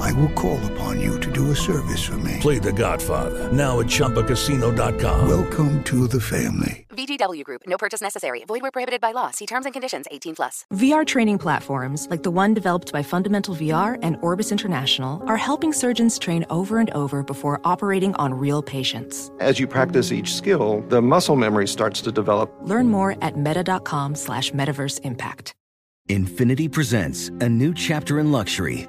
I will call upon you to do a service for me. Play The Godfather now at ChumbaCasino.com. Welcome to the family. VGW Group. No purchase necessary. Void where prohibited by law. See terms and conditions. 18 plus. VR training platforms, like the one developed by Fundamental VR and Orbis International, are helping surgeons train over and over before operating on real patients. As you practice each skill, the muscle memory starts to develop. Learn more at meta.com slash metaverse impact. Infiniti presents a new chapter in luxury,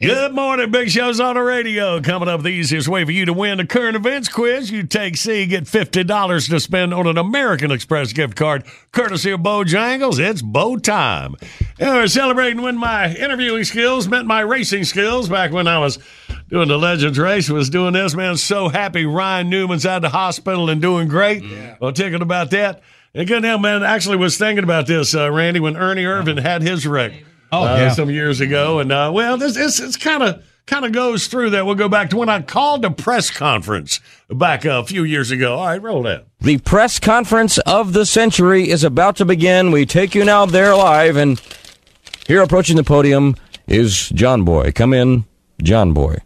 Good morning, Big Show's on the radio. Coming up, the easiest way for you to win a current events quiz. You take C, get $50 to spend on an American Express gift card, courtesy of Bojangles. It's Bo time. And we're celebrating when my interviewing skills met my racing skills back when I was doing the Legends race. Was doing this, man. So happy Ryan Newman's out of the hospital and doing great. Yeah. Well, thinking about that. And good now, man. Actually, was thinking about this, uh, Randy, when Ernie Irvan had his wreck Oh, uh, yeah. some years ago, and uh, well, this it's, it's kind of kind of goes through that. We'll go back to when I called a press conference back a few years ago. All right, roll that. The press conference of the century is about to begin. We take you now there live, and here approaching the podium is John Boy. Come in, John Boy.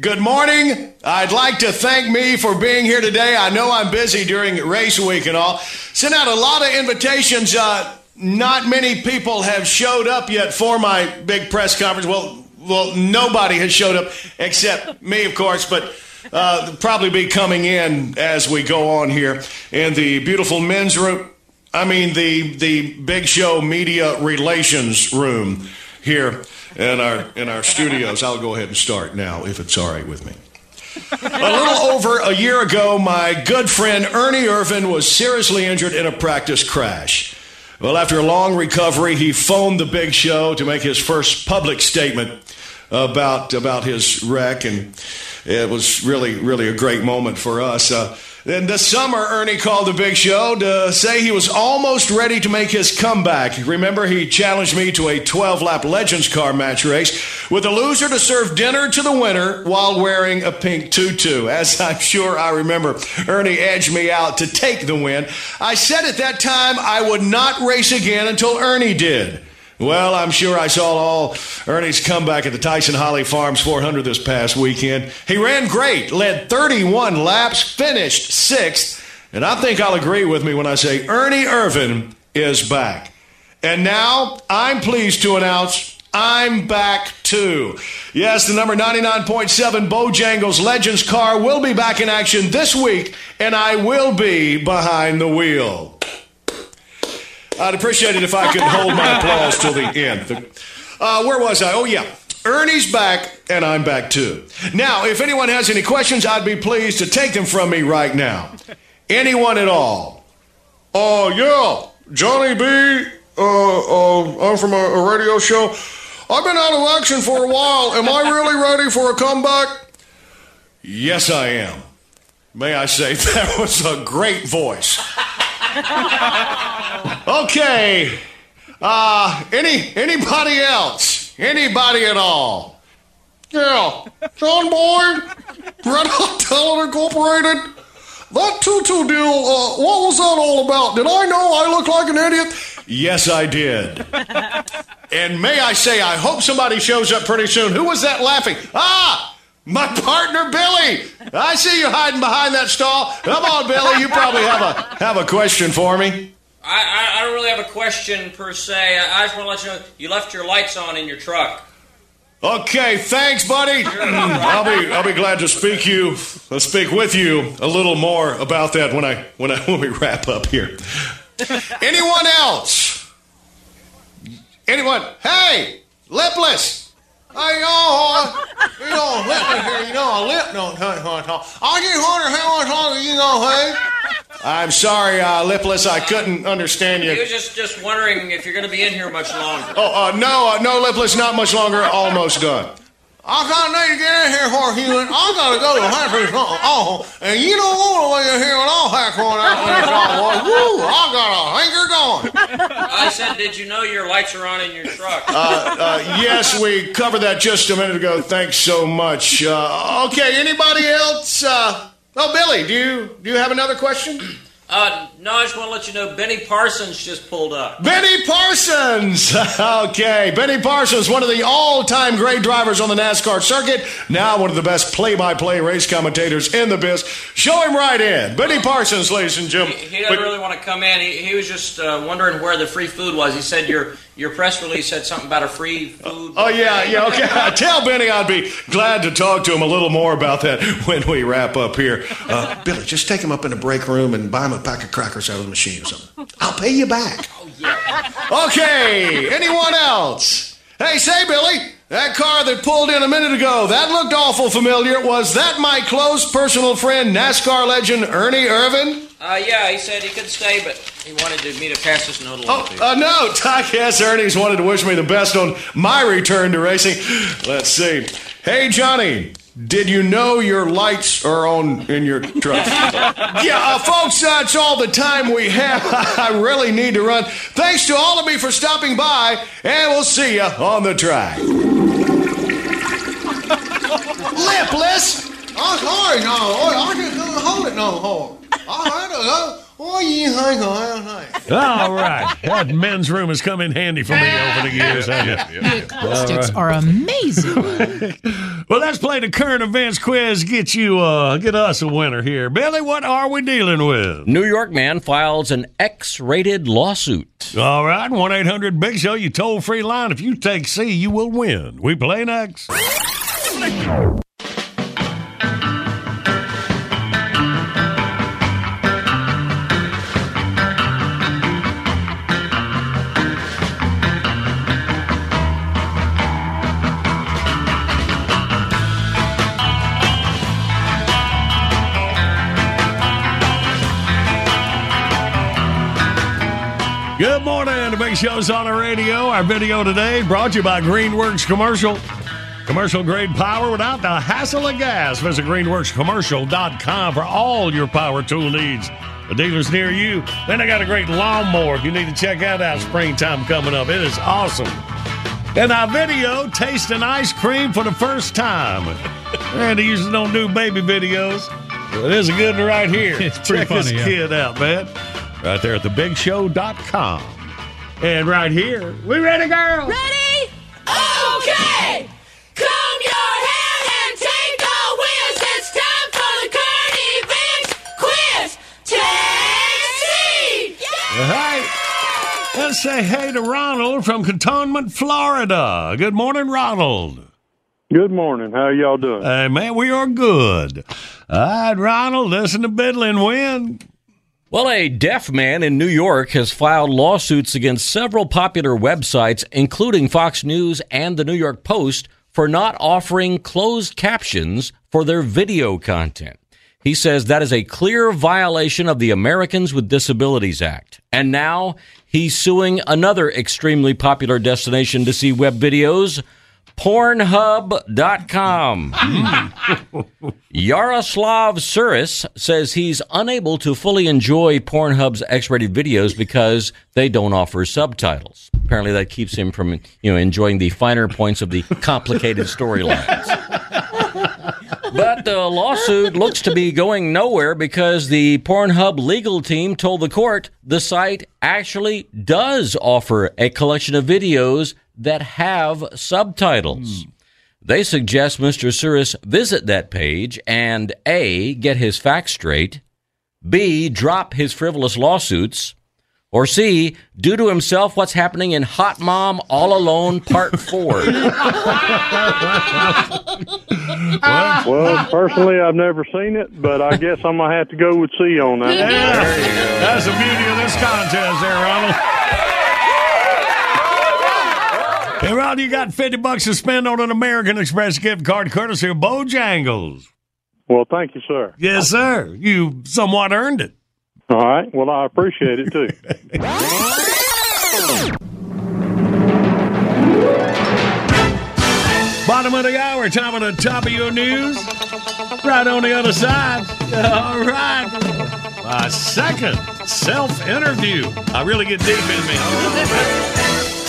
Good morning. I'd like to thank me for being here today. I know I'm busy during race week and all. Sent out a lot of invitations. Uh, not many people have showed up yet for my big press conference. Well, well, nobody has showed up except me, of course, but uh, probably be coming in as we go on here in the beautiful men's room. I mean, the the Big Show Media Relations room here in our in our studios. I'll go ahead and start now, if it's all right with me. a little over a year ago, my good friend Ernie Irvan was seriously injured in a practice crash. Well, after a long recovery, he phoned the big show to make his first public statement about about his wreck, and it was really, really a great moment for us. Uh, then this summer, Ernie called the big show to say he was almost ready to make his comeback. Remember, he challenged me to a 12 lap Legends car match race with the loser to serve dinner to the winner while wearing a pink tutu. As I'm sure I remember, Ernie edged me out to take the win. I said at that time I would not race again until Ernie did. Well, I'm sure I saw all Ernie's comeback at the Tyson Holly Farms 400 this past weekend. He ran great, led 31 laps, finished sixth, and I think I'll agree with me when I say Ernie Irvan is back. And now I'm pleased to announce I'm back too. Yes, the number 99.7 Bojangles Legends car will be back in action this week, and I will be behind the wheel. I'd appreciate it if I could hold my applause till the end. Uh, where was I? Oh, yeah. Ernie's back, and I'm back too. Now, if anyone has any questions, I'd be pleased to take them from me right now. Anyone at all? Oh, yeah. Johnny B. Uh, uh, I'm from a, a radio show. I've been out of action for a while. Am I really ready for a comeback? Yes, I am. May I say, that was a great voice. okay. Uh, any anybody else? Anybody at all? Yeah. John Boy, Red Hot Talent Incorporated. That tutu deal, uh, what was that all about? Did I know I look like an idiot? Yes, I did. and may I say, I hope somebody shows up pretty soon. Who was that laughing? Ah! My partner Billy. I see you hiding behind that stall. Come on, Billy. You probably have a have a question for me. I, I, I don't really have a question per se. I, I just want to let you know you left your lights on in your truck. Okay, thanks, buddy. I'll be I'll be glad to speak you Let's speak with you a little more about that when I when I when we wrap up here. Anyone else? anyone? Hey, lipless. Hey, y'all, you know, lipless here, you know, a lip don't touch my tongue. I just wonder how much longer you gonna hey? I'm sorry, uh, lipless. I couldn't understand you. He was just, just wondering if you're going to be in here much longer. Oh, uh, no, uh, no, lipless. Not much longer. Almost done. I kind of need to get in here, Horse Hewitt. I gotta go to Happy something. Oh, and you don't want to wait in here with all heck going out when it's all boy. Woo! I got a hanker going. I said, did you know your lights are on in your truck? Uh, uh, yes, we covered that just a minute ago. Thanks so much. Uh, okay, anybody else? Uh, oh, Billy, do you do you have another question? Uh, no, I just want to let you know Benny Parsons just pulled up. Benny Parsons. okay, Benny Parsons, one of the all-time great drivers on the NASCAR circuit. Now one of the best play-by-play race commentators in the biz. Show him right in, Benny Parsons, ladies and gentlemen. He doesn't really want to come in. He, he was just uh, wondering where the free food was. He said your your press release said something about a free food. Oh yeah, yeah. Okay, tell Benny I'd be glad to talk to him a little more about that when we wrap up here. Uh, Billy, just take him up in the break room and buy him a pack of crackers out of the machine or something. I'll pay you back. Okay, anyone else? Hey, say, Billy, that car that pulled in a minute ago, that looked awful familiar. Was that my close personal friend, NASCAR legend Ernie Irvan? Uh, yeah, he said he could stay, but he wanted to me to pass this note along Oh, you. Uh, no, I guess Ernie's wanted to wish me the best on my return to racing. Let's see. Hey, Johnny, did you know your lights are on in your truck? yeah, uh, folks, that's all the time we have. I really need to run. Thanks to all of you for stopping by, and we'll see you on the track. Lipless! I'm sorry, no. I just couldn't hold it no more. I had to go. What do you think I think? All right. That men's room has come in handy for me over the years, hasn't it? Sticks are amazing. Well, let's play the current events quiz. Get you, uh, get us a winner here. Billy, what are we dealing with? New York man files an X-rated lawsuit. All right, 1 800 Big Show, you toll free line. If you take C, you will win. We play next. Good morning. The Big Show's on the radio. Our video today brought to you by Greenworks Commercial. Commercial grade power without the hassle of gas. Visit greenworkscommercial.com for all your power tool needs. The dealers near you. Then I got a great lawnmower if you need to check that out. Springtime coming up. It is awesome. And our video, tasting ice cream for the first time. Randy usually don't do baby videos. But it is a good one right here. It's pretty Check this yeah. kid out, man. Right there at thebigshow.com. And right here, we ready, girl? Ready? Okay! Comb your hair and take a whiz. It's time for the current events quiz. Take C! All right. Let's say hey to Ronald from Cantonment, Florida. Good morning, Ronald. Good morning. How y'all doing? Hey, man, we are good. All right, Ronald, listen to Bidley and win. Well, a deaf man in New York has filed lawsuits against several popular websites, including Fox News and the New York Post, for not offering closed captions for their video content. He says that is a clear violation of the Americans with Disabilities Act. And now he's suing another extremely popular destination to see web videos, Pornhub.com. Hmm. Yaroslav Suris says he's unable to fully enjoy Pornhub's X-rated videos because they don't offer subtitles. Apparently, that keeps him from you know enjoying the finer points of the complicated storylines. But the lawsuit looks to be going nowhere because the Pornhub legal team told the court the site actually does offer a collection of videos that have subtitles. Hmm. They suggest Mr. Suris visit that page and A, get his facts straight, B, drop his frivolous lawsuits, or C, do to himself what's happening in Hot Mom All Alone Part 4. Well, personally, I've never seen it, but I guess I'm gonna have to go with C on that. That's the beauty of this contest there, Ronald. And Ron, you got 50 bucks to spend on an American Express gift card courtesy of Bojangles. Well, thank you, sir. Yes, sir. You somewhat earned it. All right. Well, I appreciate it too. Bottom of the hour, time on the top of your news. Right on the other side. All right. My second self interview. I really get deep in me.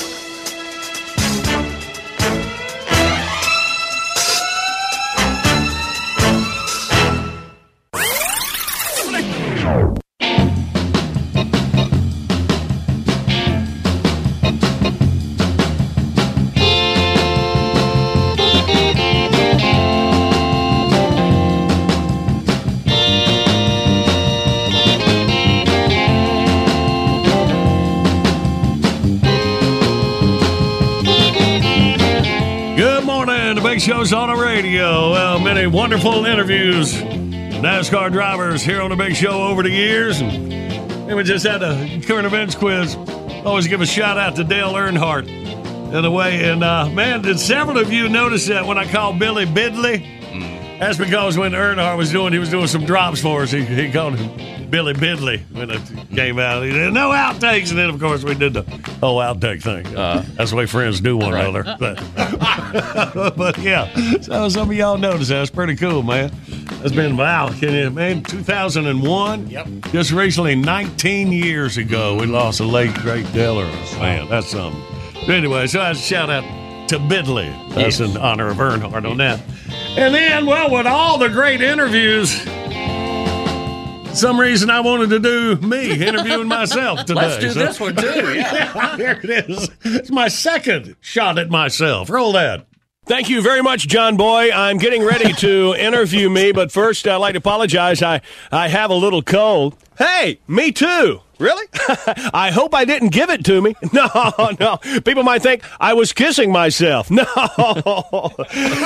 Show's on the radio. Well, many wonderful interviews. NASCAR drivers here on the big show over the years. And we just had a current events quiz. Always give a shout out to Dale Earnhardt. In the way, and uh, man, did several of you notice that when I called Billy Bidley? That's because when Earnhardt was doing, he was doing some drops for us. He, he called him Billy Bidley when it came out. He did no outtakes, and then of course we did the whole outtake thing. Uh-huh. That's the way friends do one Right. another. But, but yeah, so some of y'all noticed that. It's pretty cool, man. It's been wow, can you, man? 2001. Yep. Just recently, 19 years ago, we lost the late great Earnhardt. Man, that's something. Anyway, so I shout out to Bidley. That's in honor of Earnhardt on that. And then, well, with all the great interviews, some reason I wanted to do me interviewing myself today. Let's do So- this one too. Yeah. Here it is. It's my second shot at myself. Roll that. Thank you very much, John Boy. I'm getting ready to interview me, but first I'd like to apologize. I, I have a little cold. Hey, me too. Really? I hope I didn't give it to me. No, no. People might think I was kissing myself. No.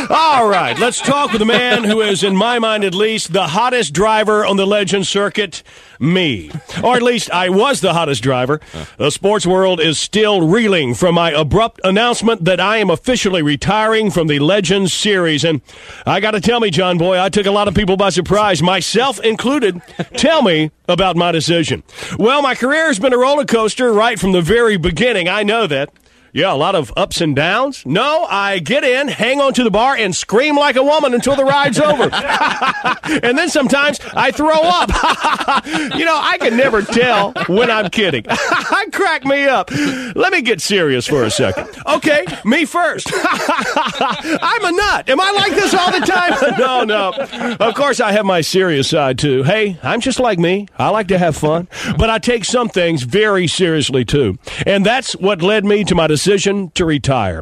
All right, let's talk with the man who is, in my mind at least, the hottest driver on the legend circuit, me. Or at least I was the hottest driver. Uh. The sports world is still reeling from my abrupt announcement that I am officially retiring from the Legends series. And I got to tell me, John Boy, I took a lot of people by surprise, myself included. Tell me about my decision. Well, my career has been a roller coaster right from the very beginning. I know that. Yeah, a lot of ups and downs. No, I get in, hang on to the bar, and scream like a woman until the ride's over. and then sometimes I throw up. you know, I can never tell when I'm kidding. Crack me up. Let me get serious for a second. Okay, me first. I'm a nut. Am I like this all the time? no, no. Of course, I have my serious side too. Hey, I'm just like me. I like to have fun, but I take some things very seriously too. And that's what led me to my decision to retire.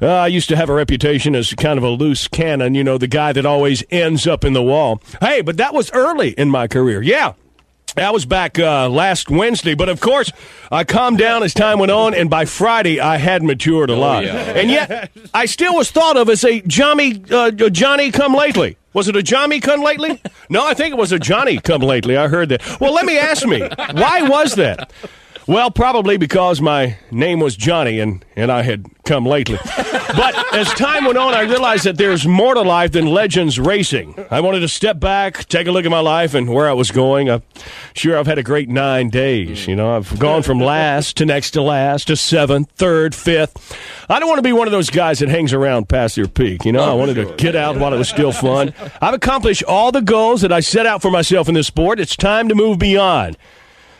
Uh, I used to have a reputation as kind of a loose cannon, you know, the guy that always ends up in the wall. Hey, but that was early in my career. Yeah. That was back uh, last Wednesday, but of course, I calmed down as time went on, and by Friday, I had matured a lot. yeah. And yet, I still was thought of as a Johnny, uh, Johnny come lately. Was it a Johnny come lately? No, I think it was a Johnny come lately. I heard that. Well, let me ask me, why was that? Well, probably because my name was Johnny and, and I had come lately. But as time went on, I realized that there's more to life than legends racing. I wanted to step back, take a look at my life and where I was going. I'm sure I've had a great nine days. You know, I've gone from last to next to last to seventh, third, fifth. I don't want to be one of those guys that hangs around past their peak. You know, I oh, wanted to get out while it was still fun. I've accomplished all the goals that I set out for myself in this sport. It's time to move beyond.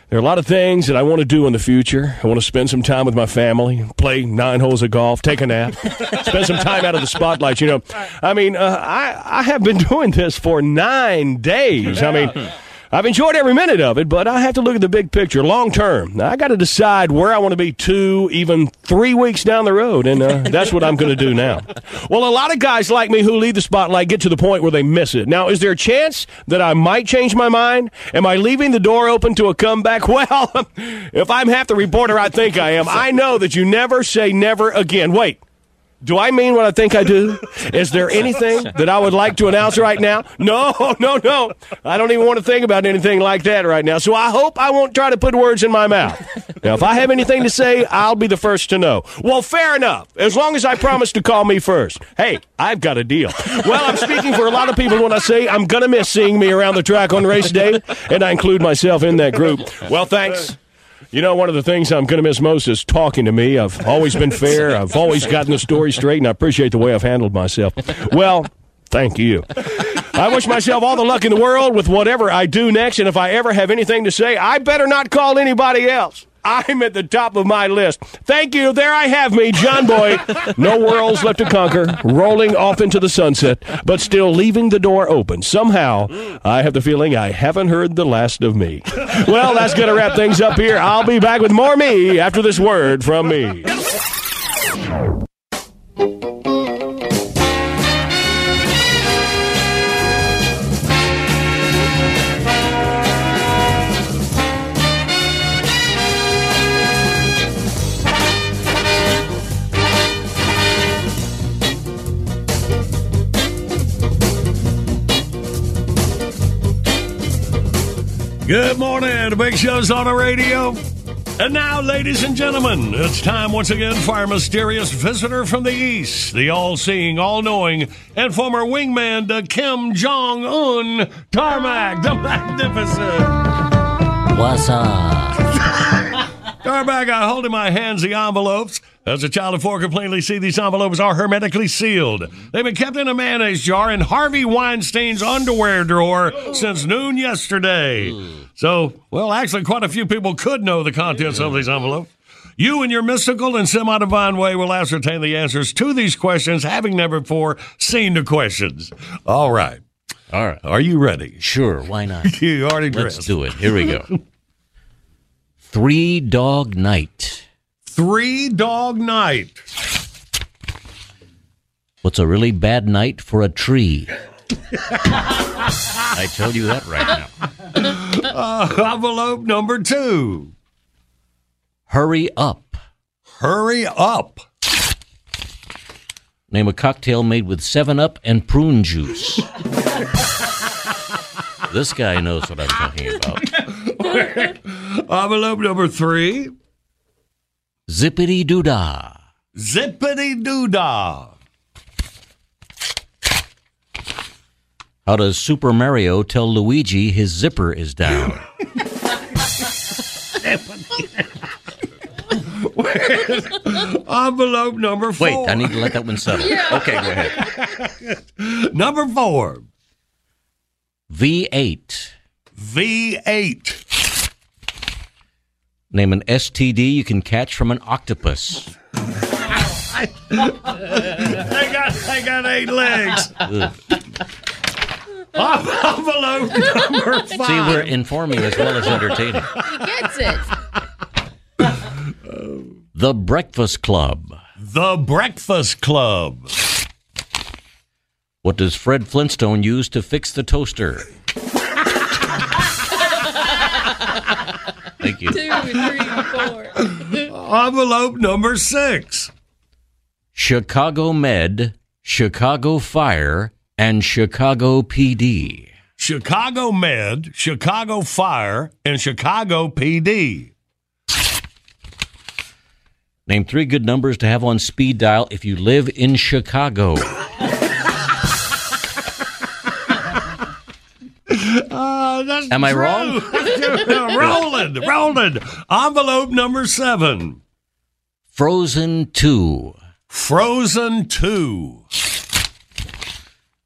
There are a lot of things that I want to do in the future. I want to spend some time with my family, play nine holes of golf, take a nap, spend some time out of the spotlight. You know, I mean, uh, I I have been doing this for nine days. I mean. I've enjoyed every minute of it, but I have to look at the big picture, long term. I got to decide where I want to be two, even three weeks down the road, and uh, that's what I'm going to do now. Well, a lot of guys like me who leave the spotlight get to the point where they miss it. Now, is there a chance that I might change my mind? Am I leaving the door open to a comeback? Well, if I'm half the reporter I think I am, I know that you never say never again. Wait. Do I mean what I think I do? Is there anything that I would like to announce right now? No, no, no. I don't even want to think about anything like that right now. So I hope I won't try to put words in my mouth. Now, if I have anything to say, I'll be the first to know. Well, fair enough. As long as I promise to call me first. Hey, I've got a deal. Well, I'm speaking for a lot of people when I say I'm going to miss seeing me around the track on race day, and I include myself in that group. Well, thanks. You know, one of the things I'm going to miss most is talking to me. I've always been fair. I've always gotten the story straight, and I appreciate the way I've handled myself. Well, thank you. I wish myself all the luck in the world with whatever I do next, and if I ever have anything to say, I better not call anybody else. I'm at the top of my list. Thank you. There I have me, John Boy. No worlds left to conquer, rolling off into the sunset, but still leaving the door open. Somehow, I have the feeling I haven't heard the last of me. Well, that's going to wrap things up here. I'll be back with more me after this word from me. Good morning. The big show's on the radio. And now, ladies and gentlemen, it's time once again for our mysterious visitor from the East, the all seeing, all knowing, and former wingman to Kim Jong un, Tarmac the Magnificent. What's up? Tarmac, I hold in my hands the envelopes. As a child of four can plainly see, these envelopes are hermetically sealed. They've been kept in a mayonnaise jar in Harvey Weinstein's underwear drawer since noon yesterday. So, well, actually, quite a few people could know the contents of these envelopes. You, in your mystical and semi divine way, will ascertain the answers to these questions, having never before seen the questions. All right. All right. Are you ready? Sure, why not? you already Let's do it. Here we go. Three Dog Night. Three Dog Night. What's a really bad night for a tree? I told you that right now. Uh, envelope number two. Hurry up. Hurry up. Name a cocktail made with 7 Up and prune juice. this guy knows what I'm talking about. Envelope number three. Zippity doo dah. Zippity doo dah. How does Super Mario tell Luigi his zipper is down? Envelope number four. Wait, I need to let that one settle. Okay, go ahead. Number four. V8. V8. Name an STD you can catch from an octopus. I got, I got eight legs. Ugh. Envelope number five. See, we're informing as well as entertaining. He gets it. The Breakfast Club. The Breakfast Club. What does Fred Flintstone use to fix the toaster? Thank you. Two, three, four. Envelope number six. Chicago Med, Chicago Fire, and Chicago PD. Chicago Med, Chicago Fire, and Chicago PD. Name three good numbers to have on speed dial if you live in Chicago. Uh, that's Am I wrong? rolling, rolling. Envelope number seven. Frozen 2. Frozen 2.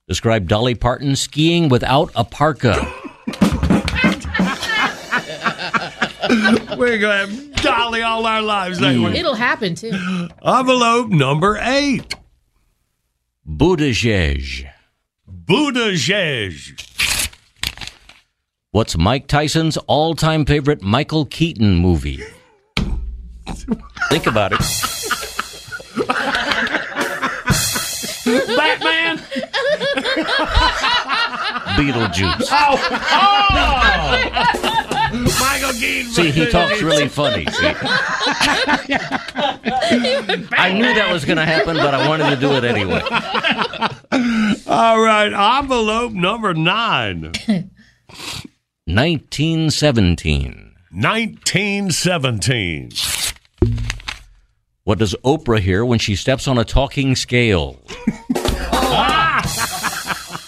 Describe Dolly Parton skiing without a parka. We're going to have Dolly all our lives, ain't we? It'll happen too. Envelope number eight. Buttigieg. Buttigieg. What's Mike Tyson's all-time favorite Michael Keaton movie? Think about it. Batman. Beetlejuice. Oh, oh! Michael Keaton. See, he talks really funny. See? I knew that was going to happen, but I wanted to do it anyway. All right, envelope number nine. 1917. 1917. What does Oprah hear when she steps on a talking scale?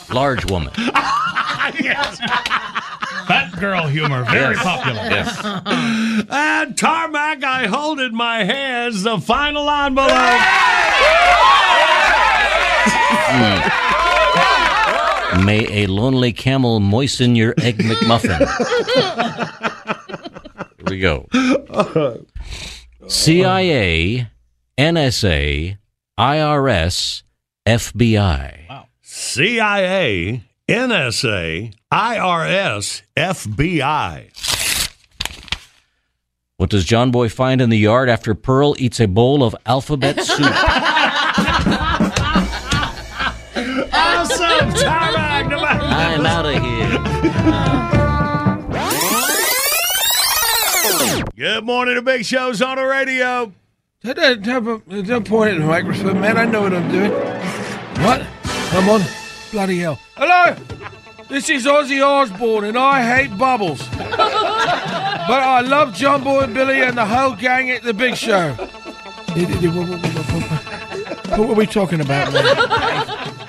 Large woman. yes. Fat girl humor, very Yes. popular. Yes. And tarmac, I hold in my hands the final envelope. Hmm. May a lonely camel moisten your egg McMuffin. Here we go. CIA, NSA, IRS, FBI. Wow. CIA, NSA, IRS, FBI. What does John Boy find in the yard after Pearl eats a bowl of alphabet soup? Awesome, tarmac. I'm out of here. Good morning to Big Show's on the radio. Don't, don't, don't point at the microphone, man. I know what I'm doing. What? Come on. Bloody hell. Hello! This is Ozzy Osbourne, and I hate bubbles. but I love John Boy and Billy and the whole gang at the Big Show. What were we talking about, man?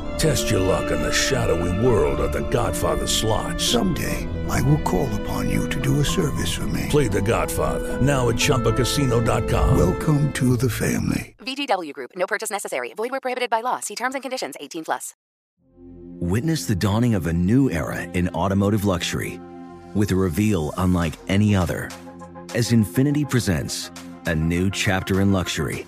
Test your luck in the shadowy world of The Godfather slot. Someday, I will call upon you to do a service for me. Play The Godfather now at ChumbaCasino.com. Welcome to the family. VGW Group. No purchase necessary. Void where prohibited by law. See terms and conditions. 18 plus. Witness the dawning of a new era in automotive luxury with a reveal unlike any other as Infiniti presents a new chapter in luxury,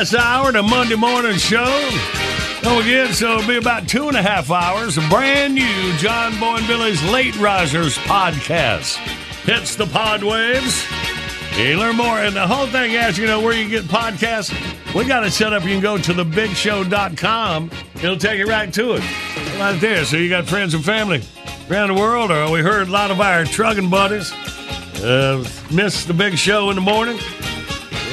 Last hour, the Monday morning show. Don't so it'll be about two and a half hours. A brand new John Boy and Billy's Late Risers podcast. Hits the pod waves. You learn more. And the whole thing as you know, where you get podcasts. We got it set up. You can go to thebigshow.com. It'll take you right to it. Right there. So you got friends and family around the world. Or we heard a lot of our trucking buddies uh, miss the big show in the morning.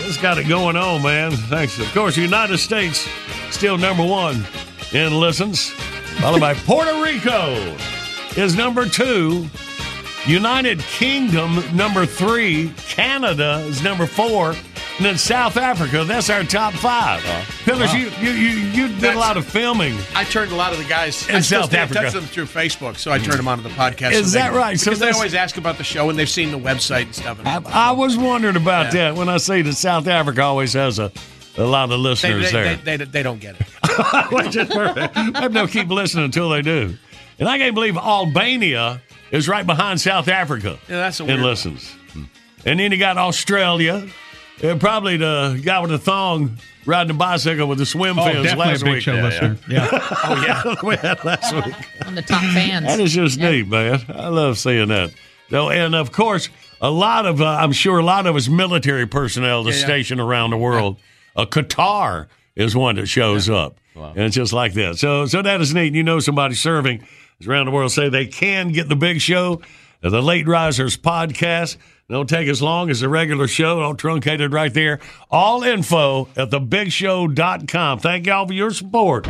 It's got it going on, oh, man. Thanks. Of course, United States still number one in listens. Followed by Puerto Rico is number two. United Kingdom, number three. Canada is number four. And then South Africa, that's our top five. Pillars, Wow. you, you, you, you did a lot of filming. I turned a lot of the guys In I South Africa. touch with them through Facebook, so I turned them onto the podcast. Is so they that right? So Because they always ask about the show and they've seen the website and stuff. I, I was wondering about Yeah. that when I say that South Africa always has a, a lot of they, listeners they, there. they, they, they don't get it. Which is perfect. Maybe they'll keep listening until they do. And I can't believe Albania is right behind South Africa. Yeah, that's a and weird one. listens. And then you got Australia. Uh, probably the guy with the thong riding a bicycle with the swim Oh, fins definitely last a Big week. Show listener. Yeah. oh yeah, we had last week. On the top fans. That is just neat, man. I love seeing that. So, and of course, a lot of uh, I'm sure a lot of us military personnel that's Yeah, yeah. stationed around the world. Uh, Qatar is one that shows up, and it's just like that. So, so that is neat. You know, somebody serving around the world say they can get the big show, uh, the Late Risers podcast. It don't take as long as the regular show. All truncated right there. All info at thebigshow.com. Thank y'all for your support.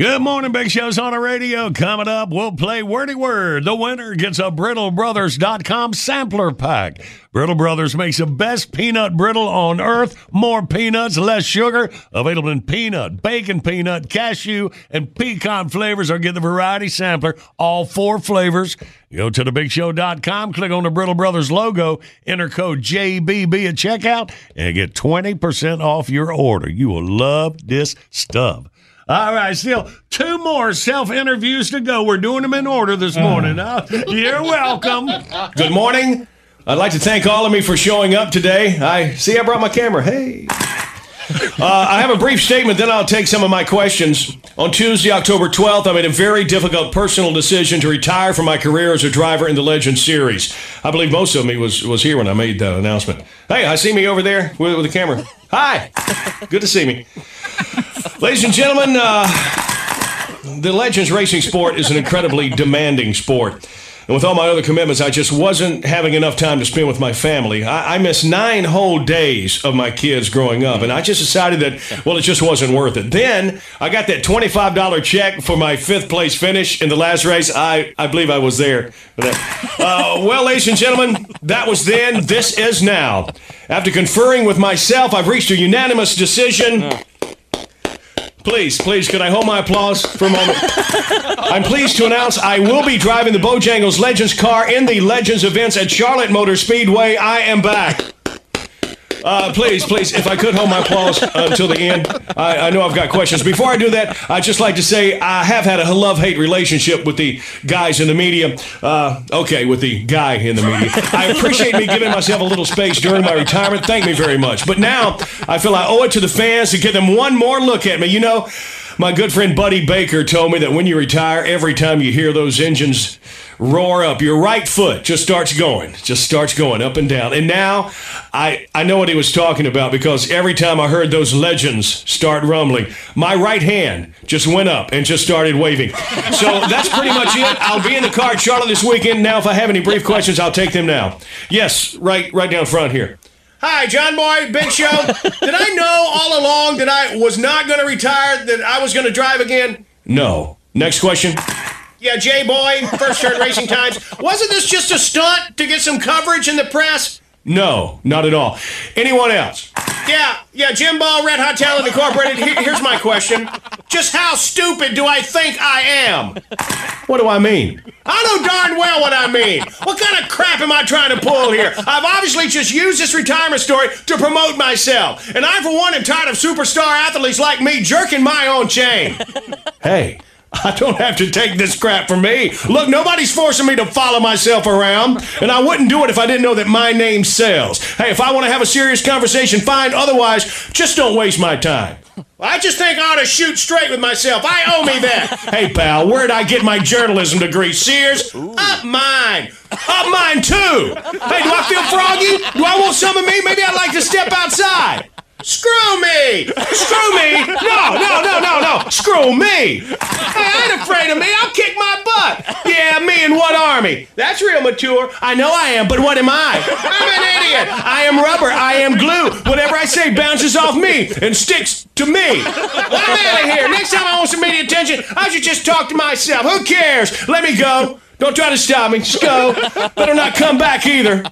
Good morning, Big Show's on the radio. Coming up, we'll play Wordy Word. The winner gets a BrittleBrothers.com sampler pack. Brittle Brothers makes the best peanut brittle on earth. More peanuts, less sugar. Available in peanut, bacon peanut, cashew, and pecan flavors. Or get the variety sampler, all four flavors. Go to thebigshow.com, click on the Brittle Brothers logo, enter code JBB at checkout, and get 20% off your order. You will love this stuff. All right, still two more self interviews to go. We're doing them in order this morning. Uh, you're welcome. Good morning. I'd like to thank all of me for showing up today. I see I brought my camera. Hey. Uh, I have a brief statement, then I'll take some of my questions. On Tuesday, October 12th, I made a very difficult personal decision to retire from my career as a driver in the Legend Series. I believe most of me was, was here when I made that announcement. Hey, I see me over there with, with the camera. Hi. Good to see me. Ladies and gentlemen, uh, the Legends racing sport is an incredibly demanding sport. And with all my other commitments, I just wasn't having enough time to spend with my family. I, I missed nine whole days of my kids growing up, and I just decided that, well, it just wasn't worth it. Then I got that $25 check for my fifth place finish in the last race. I, I believe I was there. Uh, well, ladies and gentlemen, that was then. This is now. After conferring with myself, I've reached a unanimous decision. Please, please, could I hold my applause for a moment? I'm pleased to announce I will be driving the Bojangles Legends car in the Legends events at Charlotte Motor Speedway. I am back. Uh, please, please, if I could hold my applause uh, until the end. I, I know I've got questions. Before I do that, I'd just like to say I have had a love hate relationship with the guys in the media. Uh, okay, with the guy in the media. I appreciate me giving myself a little space during my retirement. Thank me very much. But now I feel I owe it to the fans to give them one more look at me. You know, my good friend Buddy Baker told me that when you retire, every time you hear those engines roar up, your right foot just starts going, just starts going up and down. And now I, I know what he was talking about because every time I heard those legends start rumbling, my right hand just went up and just started waving. So that's pretty much it. I'll be in the car at Charlotte this weekend. Now, if I have any brief questions, I'll take them now. Yes, right, right down front here. Hi, John Boy, Big Show. Did I know all along that I was not going to retire, that I was going to drive again? No. Next question. Yeah, Jay Boy, First Shirt Racing Times. Wasn't this just a stunt to get some coverage in the press? No, not at all. Anyone else? Yeah, yeah, Jim Ball, Red Hot Talent Incorporated. Here- here's my question. Just how stupid do I think I am? What do I mean? I know darn well what I mean. What kind of crap am I trying to pull here? I've obviously just used this retirement story to promote myself. And I, for one, am tired of superstar athletes like me jerking my own chain. Hey. I don't have to take this crap from me. Look, nobody's forcing me to follow myself around, and I wouldn't do it if I didn't know that my name sells. Hey, if I want to have a serious conversation, fine. Otherwise, just don't waste my time. I just think I ought to shoot straight with myself. I owe me that. hey, pal, where'd I get my journalism degree? Sears? Up mine. Up mine, too. Hey, do I feel froggy? Do I want some of me? Maybe I'd like to step outside. Screw me! Screw me! No, no, no, no, no! Screw me! I ain't afraid of me. I'll kick my butt. Yeah, me in what army? That's real mature. I know I am, but what am I? I'm an idiot. I am rubber. I am glue. Whatever I say bounces off me and sticks to me. I'm out of here. Next time I want some media attention, I should just talk to myself. Who cares? Let me go. Don't try to stop me. Just go. Better not come back either.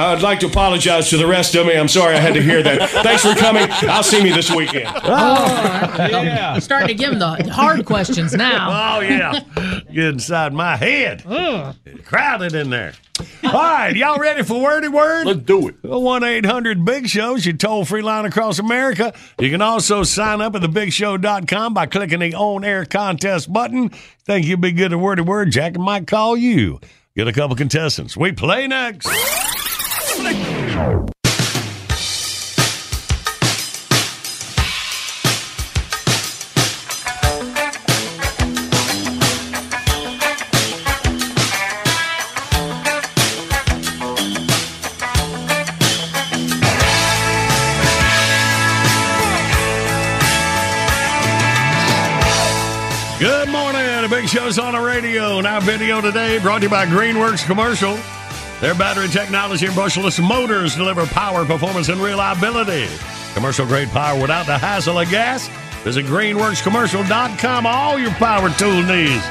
I'd like to apologize to the rest of me. I'm sorry I had to hear that. Thanks for coming. I'll see me this weekend. Oh, yeah. Starting to give him the hard questions now. Oh, yeah. Get inside my head. Crowded in there. All right, y'all ready for wordy word? Let's do it. 1 800 Big Show's your toll free line across America. You can also sign up at thebigshow.com by clicking the on air contest button. Think you'll be good at wordy word? Jack and Mike call you. Get a couple contestants. We play next. Good morning. Big Show's on the radio. And our video today brought to you by Greenworks Commercial. Their battery technology and brushless motors deliver power, performance, and reliability. Commercial grade power without the hassle of gas. Visit greenworkscommercial.com. All your power tool needs.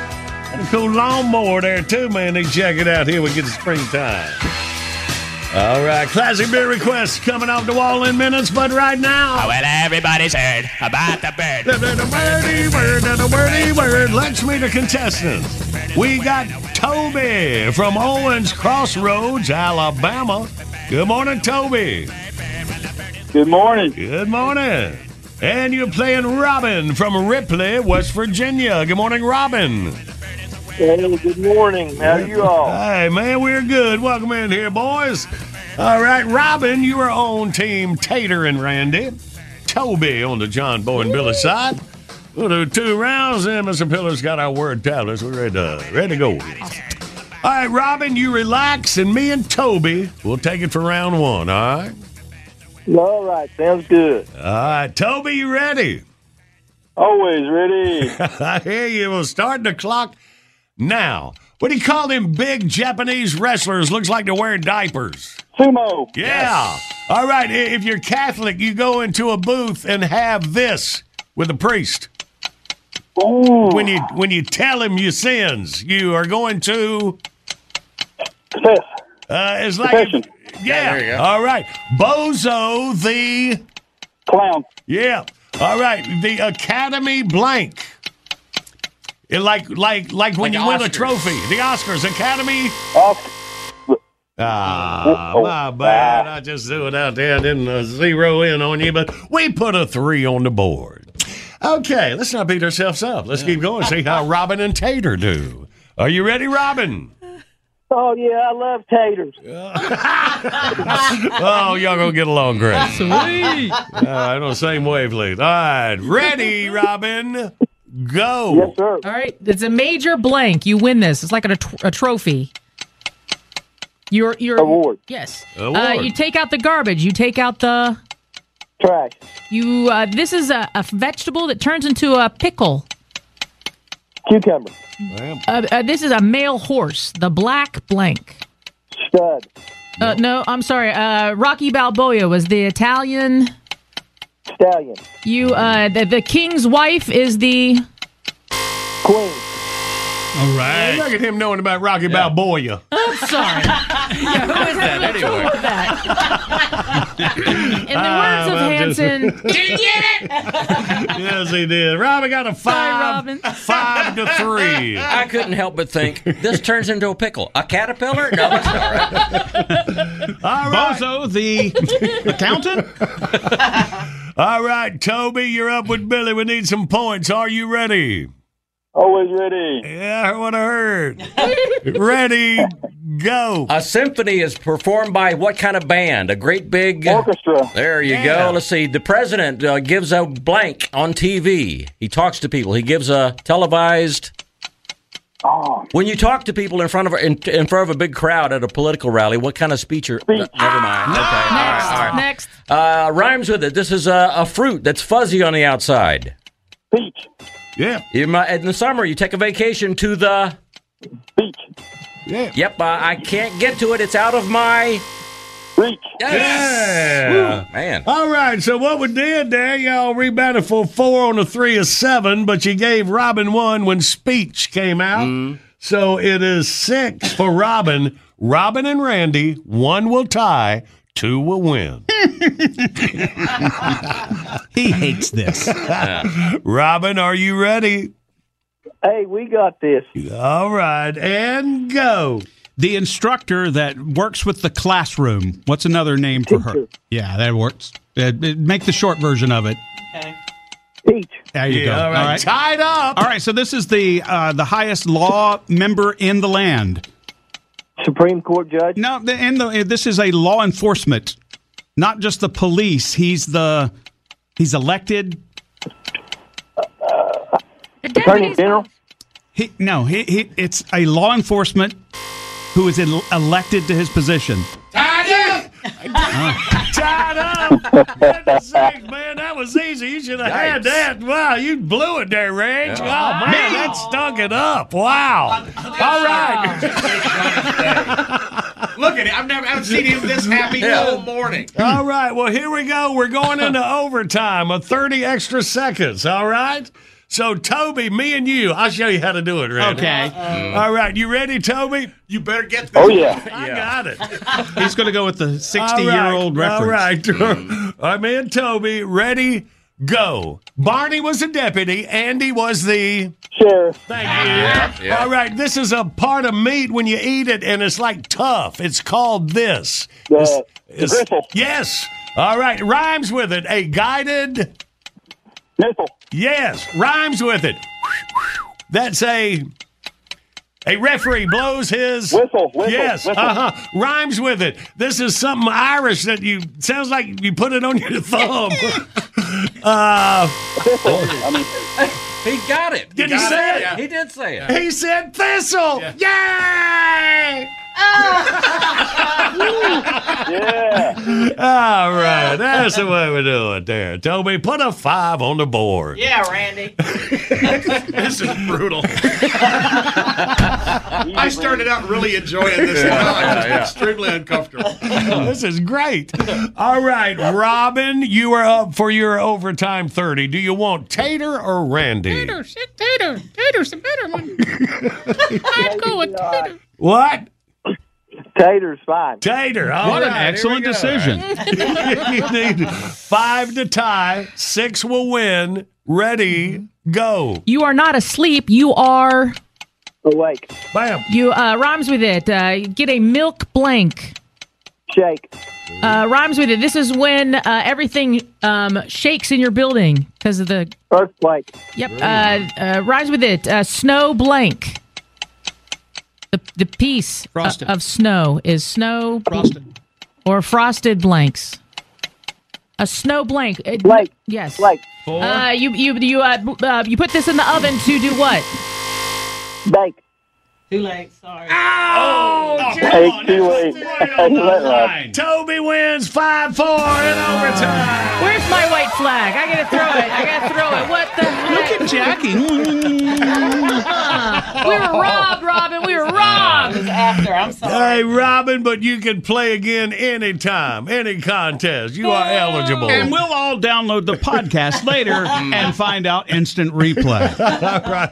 And a cool lawnmower there, too, man. They check it out here. We get the springtime. All right, classic beer requests coming off the wall in minutes, but right now. Oh, well, everybody's heard about the bird. The, the, the wordy word, the, the wordy word. Let's meet the contestants. We got Toby from Owens Crossroads, Alabama. Good morning, Toby. Good morning. Good morning. And you're playing Robin from Ripley, West Virginia. Good morning, Robin. Hey, good morning. How are you all? Hey, man, we're good. Welcome in here, boys. All right, Robin, you are on Team Tater and Randy. Toby on the John Boy and Billy side. We'll do two rounds, and Mr. Pillar's got our word tablets. We're ready to, ready to go. All right, Robin, you relax, and me and Toby will take it for round one, all right? All right, sounds good. All right, Toby, you ready? Always ready. I hear you. We'll start the clock now. What do you call them big Japanese wrestlers? Looks like they're wearing diapers. Sumo. Yeah. All right. If you're Catholic, you go into a booth and have this with a priest. When you when you tell him your sins, you are going to. Uh, it's like Confession. yeah. there you go. All right. Bozo the clown. Yeah. All right. The Academy blank. It like like like when Like you win a trophy. The Oscars Academy. Ah, Oh, my bad. I just threw it out there. I didn't uh, zero in on you, but we put a three on the board. Okay, let's not beat ourselves up. Let's keep going. See how Robin and Tater do. Are you ready, Robin? Oh yeah, I love taters. oh, y'all gonna get along great. Sweet. All right, on the same wavelength. All right, ready, Robin? Go. Yes, sir. All right, it's a major blank. You win this. It's like a, tr- a trophy. Your your Award. Yes. Award. Uh, you take out the garbage. You take out the trash. You. Uh, this is a, a vegetable that turns into a pickle. Cucumber. Uh, uh, this is a male horse. The black blank. Stud. Uh, no, I'm sorry. Uh, Rocky Balboa was the Italian. Stallion. You. Uh, the, the king's wife is the. Queen. All right. Look at him knowing about Rocky Balboa. I'm sorry. yeah, who is that anyway? In the Ah, words of well, just- Hanson, did you get it? yes, he did. Robin got a five, Robin. five to three. I couldn't help but think this turns into a pickle. A caterpillar? No, it's not right. All right. Bozo, the accountant. All right, Toby, you're up with Billy. We need some points. Are you ready? Always ready. Yeah, what I heard. ready, go. A symphony is performed by what kind of band? A great big orchestra. There you Yeah. go. Let's see. The president uh, gives a blank on TV. He talks to people. He gives a televised. Oh, When you talk to people in front of a, in, in front of a big crowd at a political rally, what kind of speech? Are, uh, never mind. Okay, all right, all right. Next. Uh, rhymes with it. This is a, a fruit that's fuzzy on the outside. peach, Yeah. You might, in the summer, you take a vacation to the. beach, Yeah. Yep, uh, I can't get to it. It's out of my. Reach, Yeah. Man. All right, so what we did there, y'all rebounded for four on a three of seven, but you gave Robin one when speech came out. Mm-hmm. So it is six for Robin. Robin and Randy, one will tie, two will win. He hates this. Robin, are you ready? Hey, we got this. All right, and go. The instructor that works with the classroom. What's another name for her? Yeah, that works. Uh, uh, make the short version of it. Okay. Peach, There you go. Yeah, all right, tied up. All right. So this is the uh, the highest law member in the land. Supreme Court judge, No, the, and the, this is a law enforcement, not just the police. He's the he's elected. Attorney General, He, no, he, he, it's a law enforcement who is el- elected to his position. Tied up. Tied up. Goodness sakes, man, that was easy. You should have had that. Wow, you blew it there, Reg. Oh, man, that stunk it up. Wow. All right. Look at it. I've never I haven't seen him this happy all morning. All right. Well, here we go. We're going into overtime of 30 extra seconds. All right. So, Toby, me and you, I'll show you how to do it, Randy. Okay. Uh-huh. All right. You ready, Toby? You better get oh, this. oh yeah, I got it. He's going to go with the sixty-year-old reference. All right. I'm in, Toby. Ready? Go. Barney was the deputy. Andy was the. sheriff, Thank you. Yeah. All right. This is a part of meat when you eat it, and it's like tough. It's called this. the, It's- it's- Yes. All right. Rhymes with it. A guided. Missile, Yes. Rhymes with it. That's a. A referee blows his Whistle, whistle, Yes, whistle. uh huh. Rhymes with it. This is something Irish that you sounds like you put it on your thumb. uh. I mean, He got it. Did he got say it? it? He did say it. he said thistle. Yay! Yeah, All right, that's the way we do it. There, Toby, put a five on the board. Yeah, Randy. This is brutal. I started out really enjoying this. now I'm just extremely uncomfortable. this is great. All right, Robin, you are up for your overtime 30. Do you want Tater or Randy? Tater, tater, tater's the better one. I'd go with tater. What? Tater's fine. Tater. All What an right, here we excellent decision. you need five to tie, six will win. Ready, go. You are not asleep. You are. Awake, Bam. You uh, rhymes with it. Uh, get a milk blank. shake, Uh, rhymes with it. This is when uh, everything um, shakes in your building because of the. earthquake, Yep. Uh, uh, rhymes with it. Uh, snow blank. The the piece Frosted. of snow is snow Frosted. or frosted blanks. A snow blank. Uh, Blake. Yes. Blake, Uh, you you you uh, uh, you put this in the oven to do what? bake, Too late. Sorry. Oh, Take two late. Let ride. Toby wins 5 4 in overtime. Where's my white flag? I gotta throw it. I gotta throw it. What the heck? Look at Jackie. we were robbed, Robin. We were robbed. After, I'm sorry. Hey, Robin, but you can play again anytime, any contest. You are eligible. and we'll all download the podcast later mm. and find out instant replay. all right.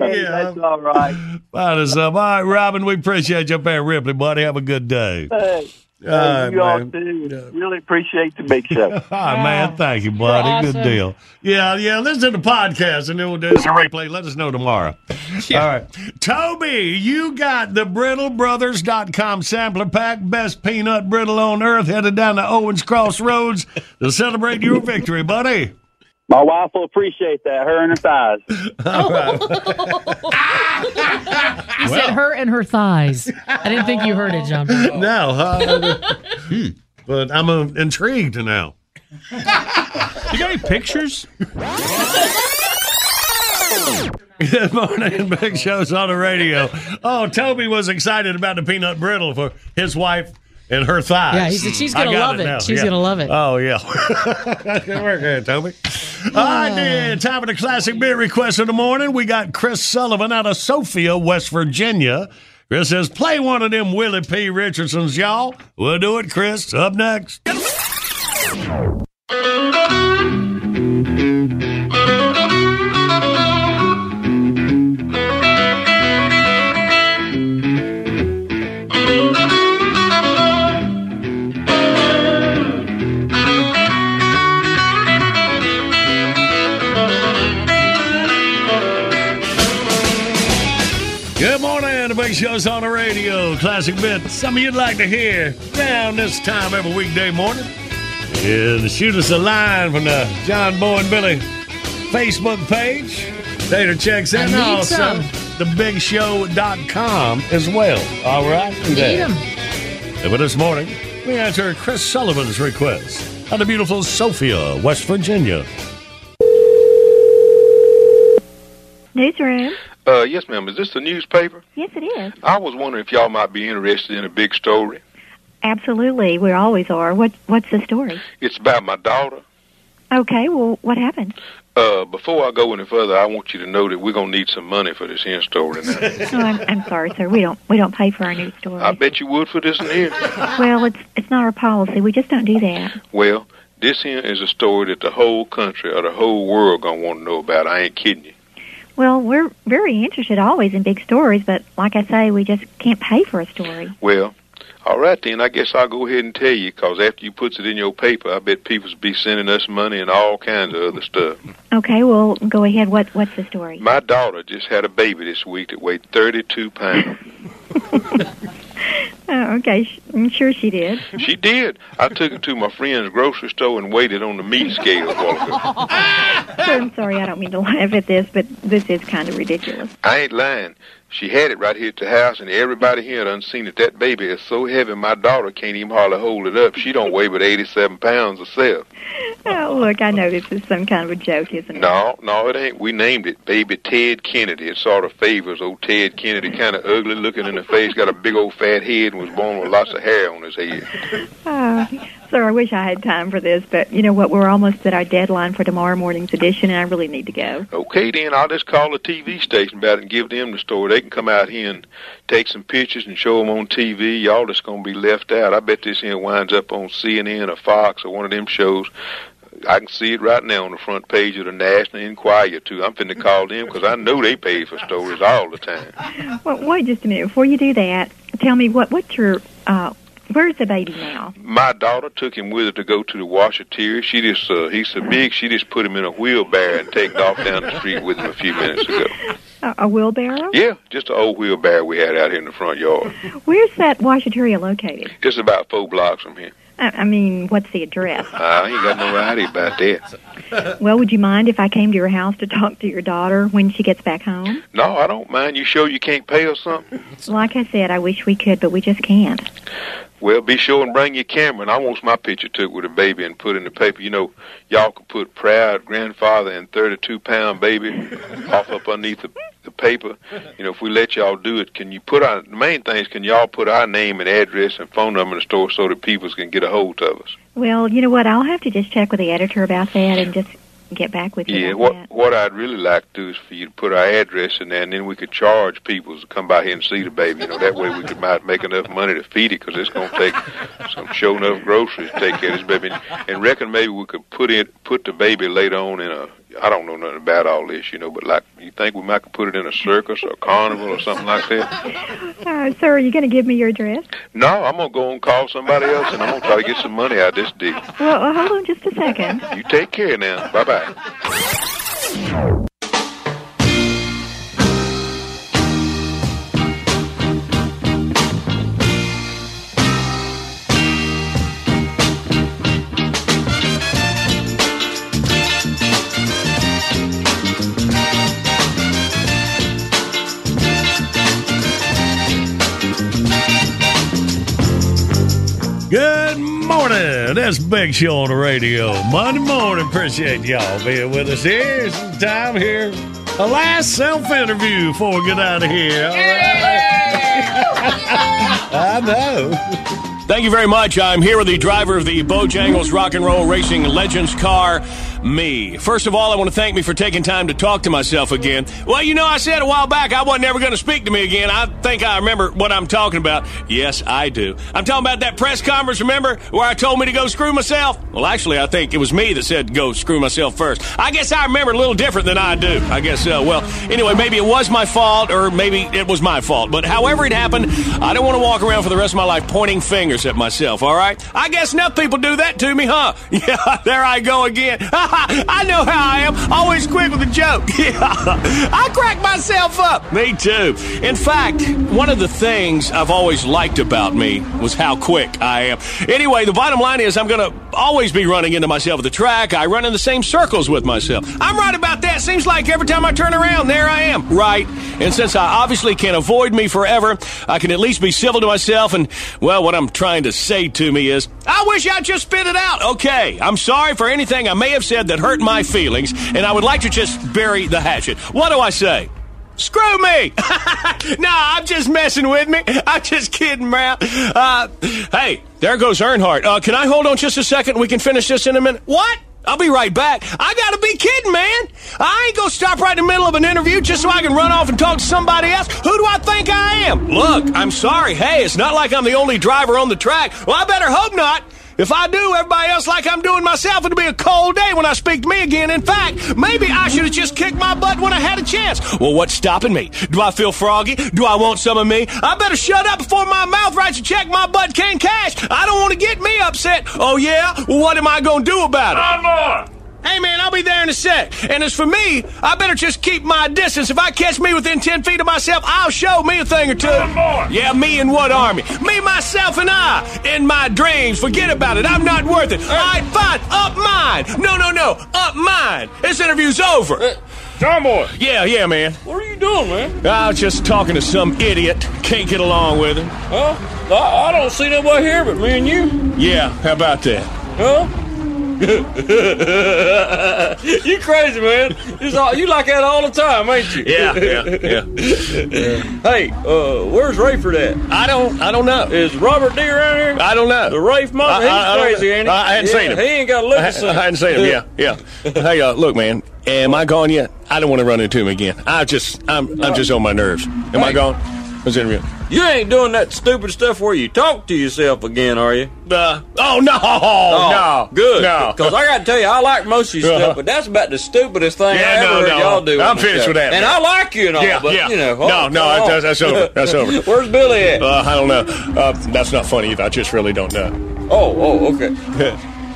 Hey, Yeah. that's all right. Find us up. All right, Robin, we appreciate you up there, Ripley, buddy. Have a good day. Hey, All right, you all man. too. Really appreciate the big show. All right, ah, man. Thank you, buddy. You're Good deal. Yeah, yeah. Listen to the podcast and then we'll do some replay. Let us know tomorrow. All right. Toby, you got the brittlebrothers.com sampler pack. Best peanut brittle on earth. Headed down to Owens Crossroads to celebrate your victory, buddy. My wife will appreciate that. Her and her thighs. You said her and her thighs. I didn't think you heard it, John. No, uh, but I'm uh, intrigued now. You got any pictures? Good morning, Big Show's on the radio. Oh, Toby was excited about the peanut brittle for his wife and her thighs. Yeah, he said she's gonna love it. now. She's Yeah. gonna love it. Oh yeah, good work there, Toby. All right, then time for the classic beer request of the morning. We got Chris Sullivan out of Sophia, West Virginia. Chris says, "Play one of them Willie P. Richardsons, y'all." We'll do it, Chris. Up next. Classic bit. Something you'd like to hear around this time every weekday morning. And shoot us a line from the John Boy and Billy Facebook page. Later checks in. I need also, some. thebigshow.com as well. All right? Need There. 'em. And for this morning, we answer Chris Sullivan's request out of beautiful Sophia, West Virginia. Newsroom. Uh, yes, ma'am. Is this the newspaper? Yes, it is. I was wondering if y'all might be interested in a big story. Absolutely. We always are. What What's the story? It's about my daughter. Okay. Well, what happened? Uh, before I go any further, I want you to know that we're gonna need some money for this here story now. oh, I'm, I'm sorry, sir. We don't we don't pay for our news stories. I bet you would for this one here. Well, it's it's not our policy. We just don't do that. Well, this here is a story that the whole country or the whole world gonna want to know about. I ain't kidding you. Well, we're very interested always in big stories, but like I say, we just can't pay for a story. Well, all right then. I guess I'll go ahead and tell you, because after you puts it in your paper, I bet people's be sending us money and all kinds of other stuff. Okay. Well, go ahead. What What's the story? My daughter just had a baby this week that weighed 32 pounds. Oh, okay. I'm sure she did. She did. I took her to my friend's grocery store and waited on the meat scale ago. I'm sorry. I don't mean to laugh at this, but this is kind of ridiculous. I ain't lying. She had it right here at the house, and everybody here done seen it. That baby is so heavy, my daughter can't even hardly hold it up. She don't weigh but 87 pounds herself. Oh, look. I know this is some kind of a joke, isn't it? No, no, it ain't. We named it Baby Ted Kennedy. It sort of favors old Ted Kennedy, kind of ugly looking in the face, got a big old fat head, and was born with lots of hair on his head. Oh, sir, I wish I had time for this, but you know what? We're almost at our deadline for tomorrow morning's edition, and I really need to go. Okay, then I'll just call the TV station about it and give them the story. They can come out here and take some pictures and show them on TV. Y'all just gonna be left out. I bet this here winds up on CNN or Fox or one of them shows. I can see it right now on the front page of the National Enquirer too. I'm finna call them because I know they pay for stories all the time. Well, wait just a minute. Before you do that, tell me what what's your uh, where's the baby now? My daughter took him with her to go to the washateria. She just uh, he's so big, she just put him in a wheelbarrow and taken off down the street with him a few minutes ago. A, a wheelbarrow? Yeah, just an old wheelbarrow we had out here in the front yard. Where's that washateria located? Just about four blocks from here. I, I mean, what's the address? Uh, I ain't got no idea about that. Well, would you mind if I came to your house to talk to your daughter when she gets back home? No, I don't mind. You sure you can't pay or something? Like I said, I wish we could, but we just can't. Well, be sure and bring your camera, and I want my picture took with a baby and put in the paper. You know, y'all could put proud grandfather and 32 pound baby off up underneath the, the paper. You know, if we let y'all do it, can you put our, the main thing is can y'all put our name and address and phone number in the store so that people can get a hold of us? Well, you know what? I'll have to just check with the editor about that and just get back with you. Yeah, what that. what I'd really like to do is for you to put our address in there, and then we could charge people to come by here and see the baby. You know, that way we could might make enough money to feed it, because it's going to take some show enough groceries to take care of this baby. And reckon maybe we could put it put the baby later on in a. I don't know nothing about all this, you know, but like you think we might could put it in a circus or a carnival or something like that. Uh, sir, are you going to give me your address? No, I'm gonna go and call somebody else, and I'm gonna try to get some money out of this deal. Well, uh, hold on just a second. You take care now. Bye bye morning. That's Big Show on the radio. Monday morning. Appreciate y'all being with us here. Some time here A last self interview before we get out of here. I know. Thank you very much. I'm here with the driver of the Bojangles Rock and Roll Racing Legends car, me. First of all, I want to thank me for taking time to talk to myself again. Well, you know, I said a while back I wasn't ever going to speak to me again. I think I remember what I'm talking about. Yes, I do. I'm talking about that press conference, remember, where I told me to go screw myself? Well, actually, I think it was me that said go screw myself first. I guess I remember a little different than I do. I guess so. Well, anyway, maybe it was my fault or maybe it was my fault. But however it happened, I don't want to walk around for the rest of my life pointing fingers myself, all right? I guess enough people do that to me, huh? Yeah, there I go again. I know how I am. Always quick with a joke. Yeah, I crack myself up. Me too. In fact, one of the things I've always liked about me was how quick I am. Anyway, the bottom line is I'm going to always be running into myself at the track. I run in the same circles with myself. I'm right about that. Seems like every time I turn around, there I am. Right. And since I obviously can't avoid me forever, I can at least be civil to myself. And, well, what I'm trying to say to me is, I wish I'd just spit it out. Okay, I'm sorry for anything I may have said that hurt my feelings, and I would like to just bury the hatchet. What do I say? Screw me! nah, I'm just messing with me. I'm just kidding around. Uh, hey, there goes Earnhardt. Uh, can I hold on just a second? We can finish this in a minute. What? I'll be right back. I gotta be kidding, man. I ain't gonna stop right in the middle of an interview just so I can run off and talk to somebody else. Who do I think I am? Look, I'm sorry. Hey, it's not like I'm the only driver on the track. Well, I better hope not. If I do everybody else like I'm doing myself, it'll be a cold day when I speak to me again. In fact, maybe I should have just kicked my butt when I had a chance. Well, what's stopping me? Do I feel froggy? Do I want some of me? I better shut up before my mouth writes a check my butt can't cash. I don't want to get me upset. Oh, yeah? Well, what am I going to do about it? Hey man, I'll be there in a sec. And as for me, I better just keep my distance. If I catch me within 10 feet of myself, I'll show me a thing or two. Yeah, me and what army? Me, myself, and I. In my dreams. Forget about it. I'm not worth it. All right, fine. Up mine. No, no, no. Up mine. This interview's over. John Boy. Yeah, yeah, man. What are you doing, man? I was just talking to some idiot. Can't get along with him. Huh? I, I don't see nobody here but me and you. Yeah, how about that? Huh? you crazy, man. All, you like that all the time, ain't you? Yeah, yeah, yeah. hey, uh, where's Raiford at? I don't, I don't know. Is Robert D around here? I don't know. The Rafe mother, I- he's I- I crazy, ain't he? I hadn't Yeah, seen him. He ain't got a look I. I hadn't seen him. Yeah, yeah. hey, uh, look, man. Am I gone yet? I don't want to run into him again. I just, I'm, I'm just on my nerves. Am I Hey. gone? What's the interview? You ain't doing that stupid stuff where you talk to yourself again, are you? Uh, oh no, no, good. no. Because I got to tell you, I like most of your Uh-huh. stuff, but that's about the stupidest thing Yeah, I ever no, heard no. y'all do. I'm on finished show. with that, and man. I like you and all, Yeah, but yeah. you know, no, oh, no, come that's, that's over. That's over. Where's Billy at? Uh, I don't know. Uh, that's not funny either. I just really don't know. Oh, oh, okay.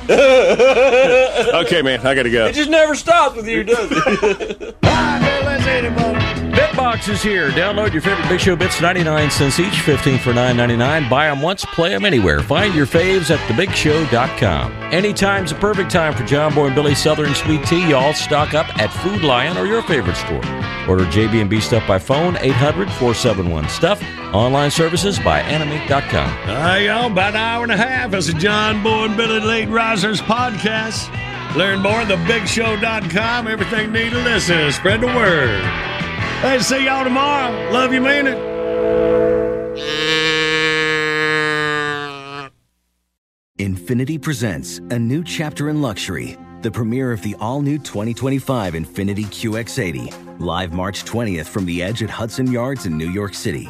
okay, man, I gotta go. It just never stops with you, does it? Bitbox is here. Download your favorite Big Show bits, 99 cents each, 15 for 9.99. Buy them once, play them anywhere. Find your faves at thebigshow.com. Anytime's a perfect time for John Boy and Billy Southern Sweet Tea. Y'all stock up at Food Lion or your favorite store. Order JB&B Stuff by phone, 800-471-STUFF. Online services by animate.com. Hi, y'all. About an hour and a half. It's a John Boy and Billy Late Risers podcast. Learn more at thebigshow.com. Everything you need to listen. Spread the word. Hey, see y'all tomorrow. Love you, mean it. Infiniti presents a new chapter in luxury, the premiere of the all new 2025 Infiniti QX80, live March 20th from the edge at Hudson Yards in New York City,